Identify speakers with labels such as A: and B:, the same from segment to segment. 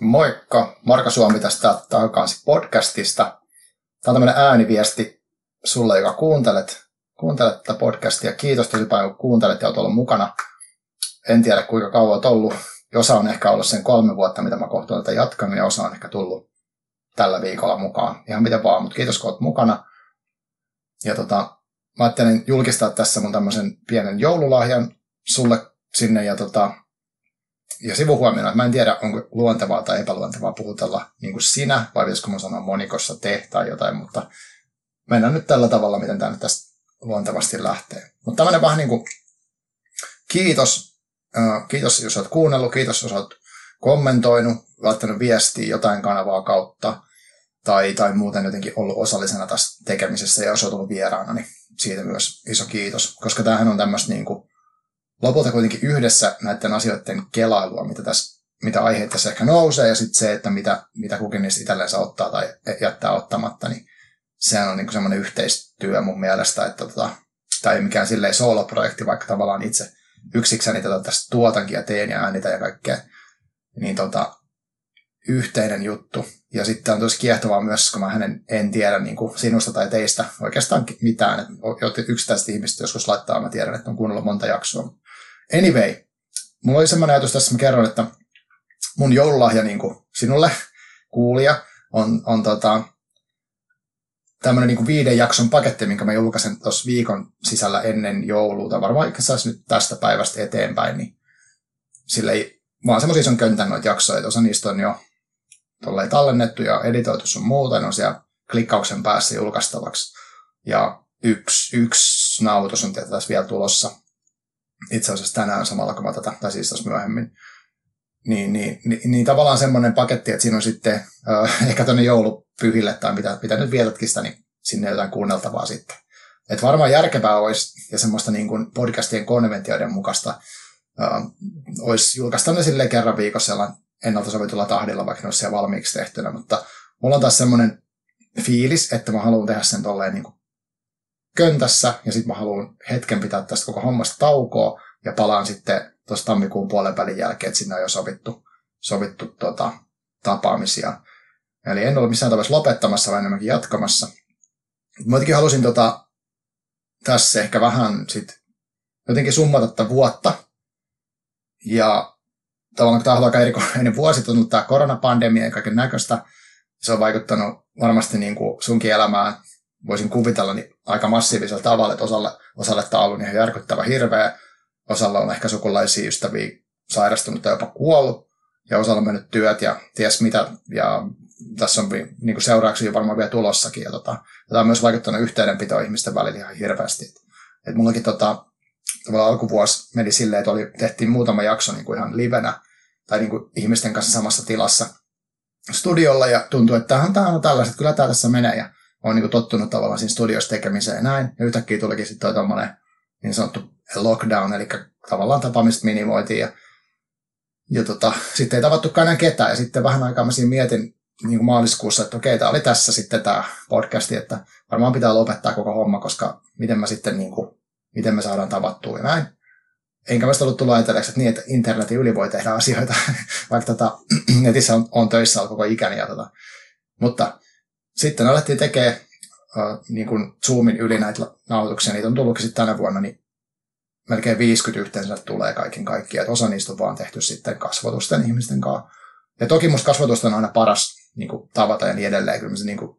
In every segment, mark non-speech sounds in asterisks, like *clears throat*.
A: Moikka, Marka Suomi tästä takaisin podcastista. Tämä on tämmöinen ääniviesti sulle, joka kuuntelet, kuuntelet tätä podcastia. Kiitos tosi paljon, kun kuuntelet ja olet ollut mukana. En tiedä, kuinka kauan olet ollut. Osa on ehkä ollut sen kolme vuotta, mitä mä kohta tätä jatkanut, ja osa on ehkä tullut tällä viikolla mukaan. Ihan miten vaan, mutta kiitos, kun olet mukana. Ja tota, mä ajattelin julkistaa tässä mun tämmöisen pienen joululahjan sulle sinne, ja tota, ja sivuhuomiona, että mä en tiedä, onko luontevaa tai epäluontevaa puhutella niin kuin sinä, vai pitäisikö mä sanoa monikossa te tai jotain, mutta mennään nyt tällä tavalla, miten tämä nyt tästä luontevasti lähtee. Mutta tämmöinen vähän niin kuin kiitos, kiitos jos olet kuunnellut, kiitos jos olet kommentoinut, laittanut viestiä jotain kanavaa kautta, tai, tai muuten jotenkin ollut osallisena tässä tekemisessä ja jos olet ollut vieraana, niin siitä myös iso kiitos, koska tämähän on tämmöistä niin kuin lopulta kuitenkin yhdessä näiden asioiden kelailua, mitä, tässä, mitä aiheita tässä ehkä nousee, ja sitten se, että mitä, mitä kukin niistä itsellensä ottaa tai jättää ottamatta, niin sehän on niin semmoinen yhteistyö mun mielestä, että tota, tai mikään silleen solo-projekti, vaikka tavallaan itse yksikseni tätä tästä tuotankin ja teen ja äänitä ja kaikkea, niin tota, yhteinen juttu. Ja sitten on tosi kiehtovaa myös, kun mä hänen en tiedä niin kuin sinusta tai teistä oikeastaan mitään. Että yksittäiset ihmiset joskus laittaa, mä tiedän, että on kuunnellut monta jaksoa. Anyway, mulla oli semmoinen ajatus tässä, mä kerron, että mun joululahja niin kuin sinulle, kuulija, on, on tota, tämmöinen niin viiden jakson paketti, minkä mä julkaisen tuossa viikon sisällä ennen joulua, tai varmaan saisi nyt tästä päivästä eteenpäin, niin sille ei, vaan semmoisia ison köntän noita jaksoja, että osa niistä on jo tallennettu ja editoitu sun muuta, ne on siellä klikkauksen päässä julkaistavaksi. Ja yksi, yksi nautus on tässä vielä tulossa itse asiassa tänään samalla, kun mä tätä, tai siis myöhemmin. Niin, niin, niin, niin tavallaan semmoinen paketti, että siinä on sitten äh, *laughs* ehkä tuonne joulupyhille tai mitä, mitä nyt vietätkin sitä, niin sinne jotain kuunneltavaa sitten. Et varmaan järkevää olisi, ja semmoista niin kuin podcastien konventioiden mukaista, äh, olisi julkaista ne silleen kerran viikossa ennalta sovitulla tahdilla, vaikka ne olisi siellä valmiiksi tehtynä, mutta mulla on taas semmoinen fiilis, että mä haluan tehdä sen tolleen niin kuin köntässä ja sitten mä haluan hetken pitää tästä koko hommasta taukoa ja palaan sitten tuossa tammikuun puolen välin jälkeen, että sinne on jo sovittu, sovittu tota, tapaamisia. Eli en ole missään tapauksessa lopettamassa, vaan enemmänkin jatkamassa. Mä jotenkin halusin tota, tässä ehkä vähän sit jotenkin summata tätä vuotta. Ja tavallaan kun tämä on aika erikoinen *laughs* vuosi, on tämä koronapandemia ja kaiken näköistä. Se on vaikuttanut varmasti niin kuin sunkin elämään voisin kuvitella niin aika massiivisella tavalla, että osalle, osalle tämä on ollut ihan järkyttävä hirveä, osalla on ehkä sukulaisia ystäviä sairastunut tai jopa kuollut, ja osalla on mennyt työt ja ties mitä, ja tässä on niin kuin seurauksia varmaan vielä tulossakin, ja tota, tämä on myös vaikuttanut yhteydenpitoa ihmisten välillä ihan hirveästi. Et, et mullakin tota, alkuvuosi meni silleen, että oli, tehtiin muutama jakso niin kuin ihan livenä, tai niin kuin ihmisten kanssa samassa tilassa studiolla, ja tuntui, että tämähän on tällaiset, kyllä tämä tässä menee, ja on niin tottunut tavallaan siinä studiossa tekemiseen ja näin. Ja yhtäkkiä tulikin sitten toi niin sanottu lockdown, eli tavallaan tapaamista minimoitiin ja, ja tota, sitten ei tavattukaan enää ketään. Ja sitten vähän aikaa mä siinä mietin niin kuin maaliskuussa, että okei, tämä oli tässä sitten tämä podcasti, että varmaan pitää lopettaa koko homma, koska miten mä sitten niin kuin, miten me saadaan tavattua ja näin. Enkä mä sitä ollut tullut ajatelleeksi, että niin, että internetin yli voi tehdä asioita, *laughs* vaikka tota, *clears throat* netissä on, on töissä ollut koko ikäni. Ja tota. Mutta sitten alettiin tekemään niin kuin Zoomin yli näitä nauhoituksia. Niitä on tullutkin sitten tänä vuonna, niin melkein 50 yhteensä tulee kaiken kaikkiaan. Osa niistä on vaan tehty sitten kasvotusten ihmisten kanssa. Ja toki musta kasvotusta on aina paras niin kuin, tavata ja niin edelleen. Kyllä mä se niin kuin,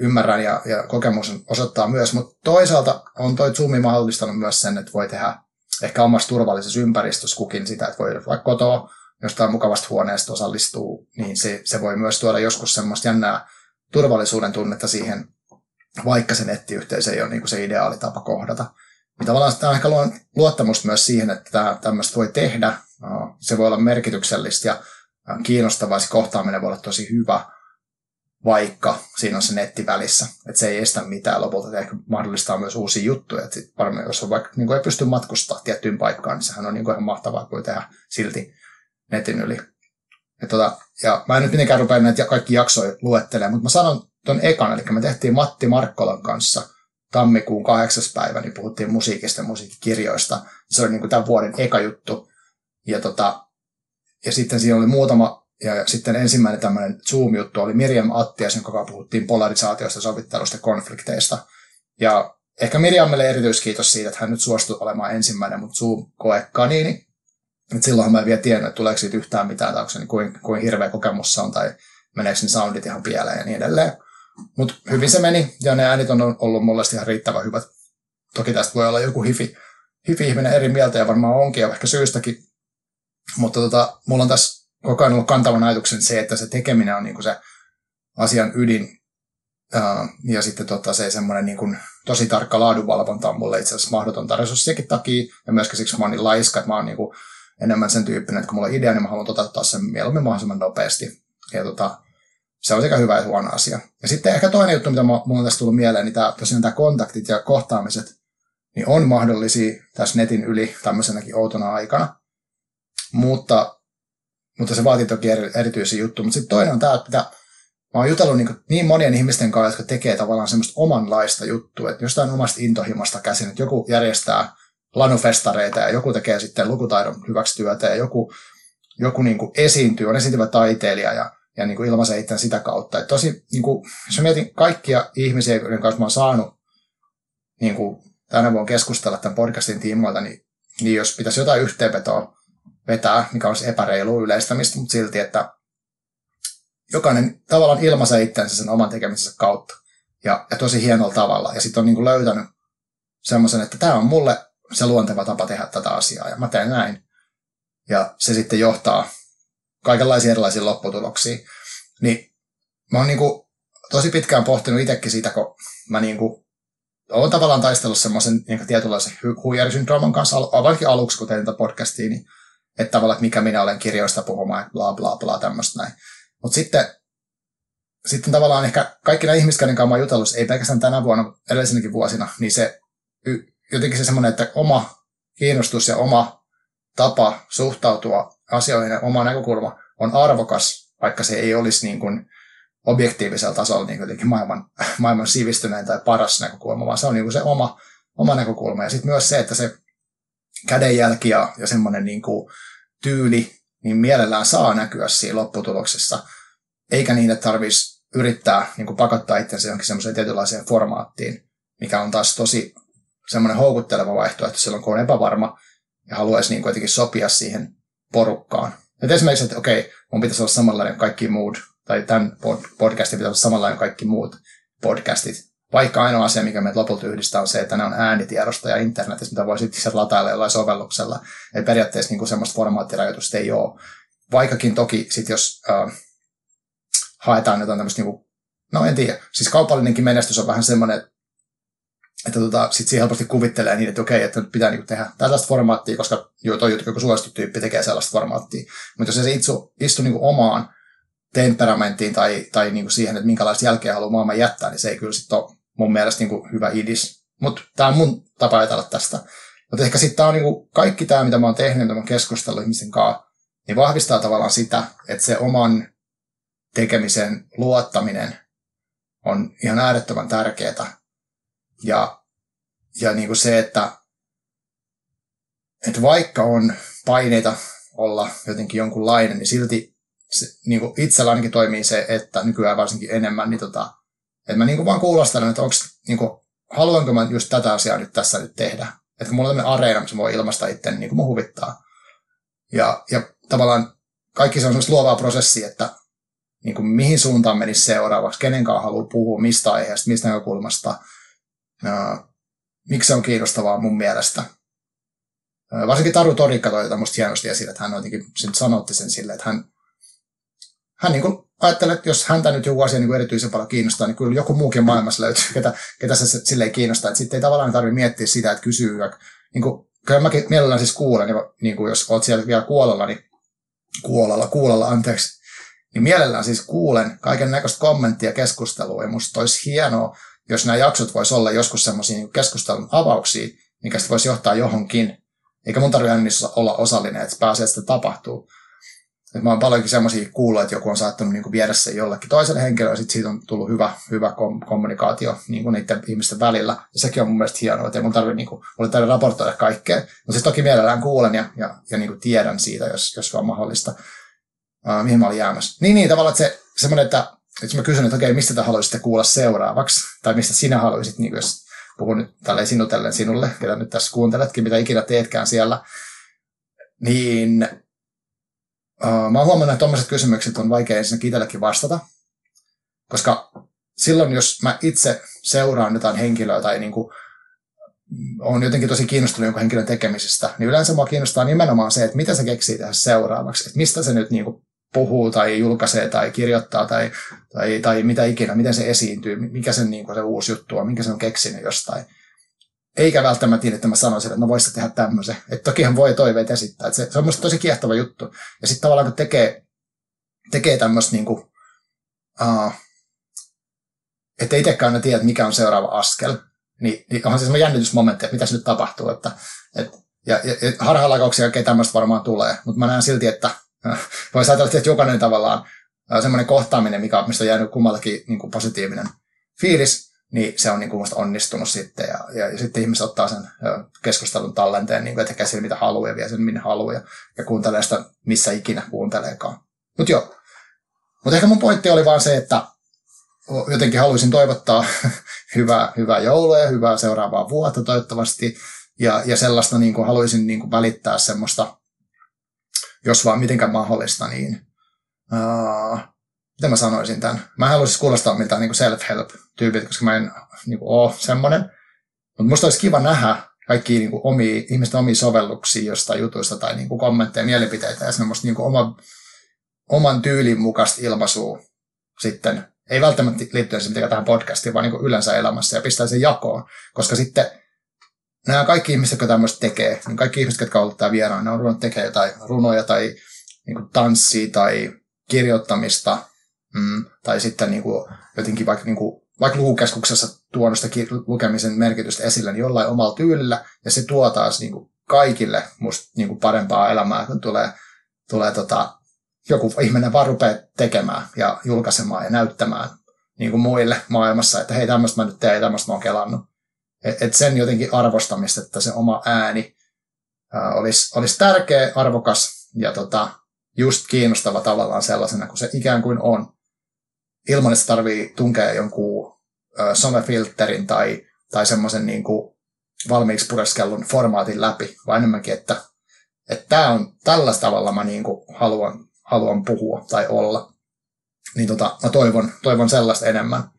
A: ymmärrän ja, ja kokemus osoittaa myös, mutta toisaalta on toi Zoomi mahdollistanut myös sen, että voi tehdä ehkä omassa turvallisessa ympäristössä kukin sitä, että voi vaikka kotoa jostain mukavasta huoneesta osallistuu, niin se, se voi myös tuoda joskus semmoista jännää turvallisuuden tunnetta siihen, vaikka se nettiyhteys ei ole niin kuin se ideaali tapa kohdata. Ja tavallaan tämä on ehkä luottamus myös siihen, että tämmöistä voi tehdä. Se voi olla merkityksellistä ja kiinnostavaa, se kohtaaminen voi olla tosi hyvä, vaikka siinä on se netti välissä. Että se ei estä mitään lopulta, ehkä mahdollistaa myös uusia juttuja. Että varmaan, jos on vaikka niin ei pysty matkustaa tiettyyn paikkaan, niin sehän on niin ihan mahtavaa, kun tehdä silti netin yli. Ja, tota, ja mä en nyt mitenkään rupea näitä kaikki jaksoja luettelemaan, mutta mä sanon ton ekan, eli me tehtiin Matti Markkolan kanssa tammikuun kahdeksas päivä, niin puhuttiin musiikista ja musiikkikirjoista. Se oli niin kuin tämän vuoden eka juttu. Ja, tota, ja sitten siinä oli muutama ja sitten ensimmäinen tämmöinen Zoom-juttu oli Miriam Attias, jonka kanssa puhuttiin polarisaatiosta, sovittelusta ja konflikteista. Ja ehkä Miriamille erityiskiitos siitä, että hän nyt suostui olemaan ensimmäinen, mutta Zoom-koe kaniini. Et silloinhan mä en vielä tiennyt, että tuleeko siitä yhtään mitään, tai onko se niin kuin, kuin hirveä kokemus on, tai meneekö ne soundit ihan pieleen ja niin edelleen. Mutta hyvin se meni, ja ne äänit on ollut mulle ihan riittävän hyvät. Toki tästä voi olla joku hifi, hifi-ihminen eri mieltä, ja varmaan onkin, ja ehkä syystäkin. Mutta tota, mulla on tässä koko ajan ollut kantavan ajatuksen se, että se tekeminen on niinku se asian ydin, ja sitten tota, se semmoinen niinku tosi tarkka laadunvalvonta on mulle itse asiassa mahdotonta resurssiakin takia, ja myöskin siksi mä oon niin laiska, että mä oon niinku enemmän sen tyyppinen, että kun mulla on idea, niin mä haluan toteuttaa sen mieluummin mahdollisimman nopeasti. Ja tota, se on sekä hyvä että huono asia. Ja sitten ehkä toinen juttu, mitä mulla on tässä tullut mieleen, niin tämä, tosiaan tämä kontaktit ja kohtaamiset, niin on mahdollisia tässä netin yli tämmöisenäkin outona aikana. Mutta, mutta se vaatii toki eri, erityisiä juttuja. Mutta sitten toinen on tämä, että mä oon jutellut niin, niin monien ihmisten kanssa, jotka tekee tavallaan semmoista omanlaista juttua, että jostain omasta intohimosta käsin, että joku järjestää lanufestareita ja joku tekee sitten lukutaidon hyväksi työtä ja joku, joku niin kuin esiintyy, on esiintyvä taiteilija ja, ja niin kuin ilmaisee sitä kautta. Et tosi, niin kuin, jos mietin kaikkia ihmisiä, joiden kanssa mä oon saanut niin kuin tänä vuonna keskustella tämän podcastin tiimoilta, niin, niin jos pitäisi jotain yhteenvetoa vetää, mikä olisi epäreilu yleistämistä, mutta silti, että jokainen tavallaan ilmaisee itsensä sen oman tekemisensä kautta ja, ja tosi hienolla tavalla. Ja sitten on niin kuin löytänyt semmoisen, että tämä on mulle se luonteva tapa tehdä tätä asiaa ja mä teen näin. Ja se sitten johtaa kaikenlaisiin erilaisiin lopputuloksiin. Niin mä oon niinku tosi pitkään pohtinut itsekin siitä, kun mä niinku oon tavallaan taistellut semmoisen niinku tietynlaisen huijarisyndrooman kanssa, ainakin aluksi, kun tein tätä podcastia, niin että tavallaan, että mikä minä olen kirjoista puhumaan, bla bla bla, tämmöistä näin. Mutta sitten, sitten tavallaan ehkä kaikki nämä ihmiset, joiden kanssa mä jutellut, ei pelkästään tänä vuonna, edellisenäkin vuosina, niin se jotenkin se semmoinen, että oma kiinnostus ja oma tapa suhtautua asioihin ja oma näkökulma on arvokas, vaikka se ei olisi niin kuin objektiivisella tasolla niin jotenkin maailman, *laughs* maailman sivistynein tai paras näkökulma, vaan se on niin kuin se oma, oma näkökulma. Ja sitten myös se, että se kädenjälki ja, ja semmoinen niin kuin tyyli, niin mielellään saa näkyä siinä lopputuloksessa, eikä niin, että tarvitsisi yrittää niin kuin pakottaa itsensä johonkin semmoiseen tietynlaiseen formaattiin, mikä on taas tosi semmoinen houkutteleva vaihtoehto silloin, kun on epävarma ja haluaisi niin kuitenkin sopia siihen porukkaan. Et esimerkiksi, että okei, mun pitäisi olla samanlainen kuin kaikki muut, tai tämän podcastin pitäisi olla samanlainen kuin kaikki muut podcastit. Vaikka ainoa asia, mikä meitä lopulta yhdistää, on se, että ne on äänitiedosta ja internetissä, mitä voi sitten latailla jollain sovelluksella. Eli periaatteessa niin kuin semmoista formaattirajoitusta ei ole. Vaikkakin toki, sit jos äh, haetaan jotain tämmöistä, niin kuin, no en tiedä, siis kaupallinenkin menestys on vähän semmoinen, että että tota, sit siihen helposti kuvittelee niin, että okei, että nyt pitää niinku tehdä tällaista formaattia, koska jo toi joku suosittu tyyppi tekee sellaista formaattia. Mutta jos se istu, istu niinku omaan temperamenttiin tai, tai niinku siihen, että minkälaista jälkeä haluaa maailman jättää, niin se ei kyllä sitten ole mun mielestä niinku hyvä idis. Mutta tämä on mun tapa ajatella tästä. Mutta ehkä sitten on niinku kaikki tämä, mitä mä oon tehnyt, mitä mä oon keskustellut ihmisen kanssa, niin vahvistaa tavallaan sitä, että se oman tekemisen luottaminen on ihan äärettömän tärkeää ja, ja niin kuin se, että, että vaikka on paineita olla jotenkin jonkunlainen, niin silti se, niin kuin itsellä ainakin toimii se, että nykyään varsinkin enemmän, niin tota, että mä niin kuin vaan kuulostan, että onko, niin kuin, haluanko mä just tätä asiaa nyt tässä nyt tehdä. Että mulla on tämmöinen areena, missä voi ilmaista itse, niin kuin mun huvittaa. Ja, ja tavallaan kaikki se on semmoista luovaa prosessia, että niin kuin mihin suuntaan menisi seuraavaksi, kenen kanssa haluaa puhua, mistä aiheesta, mistä näkökulmasta – miksi se on kiinnostavaa mun mielestä. Varsinkin Taru Torikka toi musta hienosti esille, että hän jotenkin sen sanotti sen silleen, että hän, hän niin ajattelee, että jos häntä nyt joku asia niin erityisen paljon kiinnostaa, niin kyllä joku muukin maailmassa löytyy, ketä, ketä se silleen kiinnostaa. Sitten ei tavallaan tarvitse miettiä sitä, että kysyy. Niin kuin, kyllä mäkin mielellään siis kuulen, niin, kuin jos olet siellä vielä kuolella, niin kuolella, kuolella, anteeksi, niin mielellään siis kuulen kaiken näköistä kommenttia keskustelua, ja musta olisi hienoa, jos nämä jaksot voisi olla joskus semmoisia niin keskustelun avauksia, mikä sitten voisi johtaa johonkin, eikä mun tarvitse niissä olla osallinen, että pääsee, että tapahtuu. Et mä oon paljonkin semmoisia kuullut, että joku on saattanut niin viedä sen jollekin toiselle henkilölle, ja sitten siitä on tullut hyvä, hyvä kom- kommunikaatio niin niiden ihmisten välillä. Ja sekin on mun mielestä hienoa, että mun tarvitse, niin kuin, mulle tarvitse raportoida kaikkea. Mutta sitten toki mielellään kuulen ja, ja, ja niin tiedän siitä, jos, jos on mahdollista. Uh, mihin mä olin jäämässä. Niin, niin, tavallaan että se semmoinen, että, että mä kysyn, että okei, mistä te haluaisitte kuulla seuraavaksi, tai mistä sinä haluaisit, niin jos puhun nyt tälleen sinutellen sinulle, ketä nyt tässä kuunteletkin, mitä ikinä teetkään siellä, niin uh, mä oon huomannut, että tuommoiset kysymykset on vaikea ensinnäkin itsellekin vastata, koska silloin, jos mä itse seuraan jotain henkilöä tai niin kuin, on jotenkin tosi kiinnostunut jonkun henkilön tekemisestä, niin yleensä mua kiinnostaa nimenomaan se, että mitä se keksii tehdä seuraavaksi, että mistä se nyt niin kuin puhuu tai julkaisee tai kirjoittaa tai, tai, tai mitä ikinä, miten se esiintyy, mikä sen, niin kuin se uusi juttu on, minkä se on keksinyt jostain. Eikä välttämättä niin, että mä sanoisin, että no voisi tehdä tämmöisen. Että tokihan voi toiveet esittää. Että se, se on musta tosi kiehtova juttu. Ja sitten tavallaan kun tekee, tekee tämmöistä niin uh, että itsekään aina tiedä, mikä on seuraava askel, niin, niin onhan se semmoinen jännitysmomentti, että mitä se nyt tapahtuu. Että, et, ja, ja, ja harhalakauksia kaikkea tämmöistä varmaan tulee, mutta mä näen silti, että *laughs* voisi ajatella, että jokainen tavallaan semmoinen kohtaaminen, mikä, mistä on jäänyt kummallakin niin kuin positiivinen fiilis, niin se on niin kuin onnistunut sitten. Ja, ja, ja sitten ihmiset ottaa sen keskustelun tallenteen, niin kuin, että sille mitä haluaa ja vie sen minne haluaa ja, ja kuuntelee sitä missä ikinä kuunteleekaan. Mutta joo. Mutta ehkä mun pointti oli vaan se, että jotenkin haluaisin toivottaa *laughs* hyvää, hyvää joulua ja hyvää seuraavaa vuotta toivottavasti. Ja, ja sellaista niin kuin haluaisin niin kuin välittää semmoista, jos vaan mitenkään mahdollista, niin uh, miten mä sanoisin tämän? Mä en haluaisi kuulostaa miltään niin self-help-tyypit, koska mä en niin kuin, ole semmoinen. Mutta musta olisi kiva nähdä kaikki niin kuin, omia, ihmisten omia sovelluksia jostain jutuista tai niin kuin, kommentteja, mielipiteitä ja semmoista niin kuin, oma, oman tyylin mukaista ilmaisua sitten ei välttämättä liittyen siihen tähän podcastiin, vaan niin yleensä elämässä ja pistää sen jakoon. Koska sitten nämä kaikki ihmiset, jotka tämmöistä tekee, niin kaikki ihmiset, jotka ovat täällä vieraana, ne on ruvennut tekemään jotain runoja tai niin kuin tanssia tai kirjoittamista mm, tai sitten niin kuin jotenkin vaikka, niin kuin, vaikka lukukeskuksessa tuonut sitä lukemisen merkitystä esille niin jollain omalla tyylillä ja se tuo taas niin kuin kaikille musta niin kuin parempaa elämää, kun tulee, tulee tota, joku ihminen vaan rupeaa tekemään ja julkaisemaan ja näyttämään niin kuin muille maailmassa, että hei tämmöistä mä nyt teen tämmöistä mä oon kelannut. Et, et sen jotenkin arvostamista, että se oma ääni ää, olisi, olisi tärkeä, arvokas ja tota, just kiinnostava tavallaan sellaisena kuin se ikään kuin on. Ilman, että tarvii tunkea jonkun somefilterin tai, tai semmoisen niin valmiiksi pureskellun formaatin läpi, vaan enemmänkin, että että tämä on tällä tavalla mä niin kuin haluan haluan puhua tai olla. Niin tota, mä toivon, toivon sellaista enemmän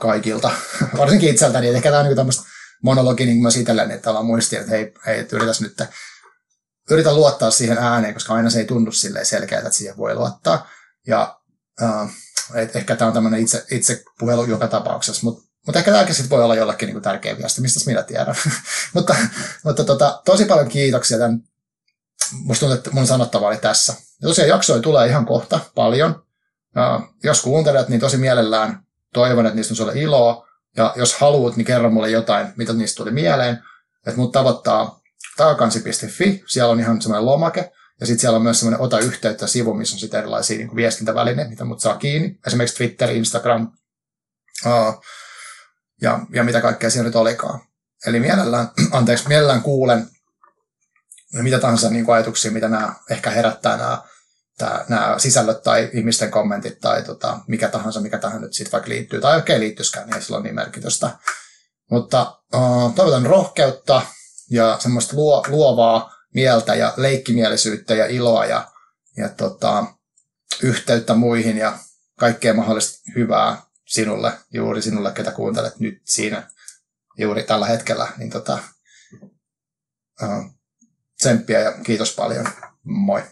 A: kaikilta, *laughs* varsinkin itseltäni. Ehkä tämä on niin tämmöistä monologi niin myös itselläni, että ollaan muistia, että hei, hei että yritäs nyt, yritä luottaa siihen ääneen, koska aina se ei tunnu silleen selkeää, että siihen voi luottaa. Ja äh, et ehkä tämä on tämmöinen itse, itse puhelu joka tapauksessa, mutta mutta ehkä tämäkin sitten voi olla jollekin niin tärkeä viesti, mistä minä tiedän. *laughs* mutta mutta tota, tosi paljon kiitoksia tämän musta tuntuu, että mun sanottava oli tässä. Ja tosiaan jaksoja tulee ihan kohta paljon. Ja jos kuuntelet, niin tosi mielellään toivon, että niistä on sulle iloa. Ja jos haluat, niin kerro mulle jotain, mitä niistä tuli mieleen. Että mut tavoittaa taakansi.fi, siellä on ihan semmoinen lomake. Ja sitten siellä on myös semmoinen ota yhteyttä sivu, missä on sitten erilaisia niin viestintävälineitä, mitä mut saa kiinni. Esimerkiksi Twitter, Instagram uh, ja, ja mitä kaikkea siellä nyt olikaan. Eli mielellään, *clears throat* anteeksi, mielellään kuulen mitä tahansa niin ajatuksia, mitä nämä ehkä herättää nämä, tämä, nämä sisällöt tai ihmisten kommentit tai tota, mikä tahansa, mikä tähän nyt sitten vaikka liittyy, tai oikein liittyiskään, niin ei sillä ole niin merkitystä. Mutta uh, toivotan rohkeutta ja semmoista luo, luovaa mieltä ja leikkimielisyyttä ja iloa ja, ja tota, yhteyttä muihin ja kaikkea mahdollista hyvää sinulle, juuri sinulle, ketä kuuntelet nyt siinä juuri tällä hetkellä, niin tota, uh, tsemppiä ja kiitos paljon. Moi.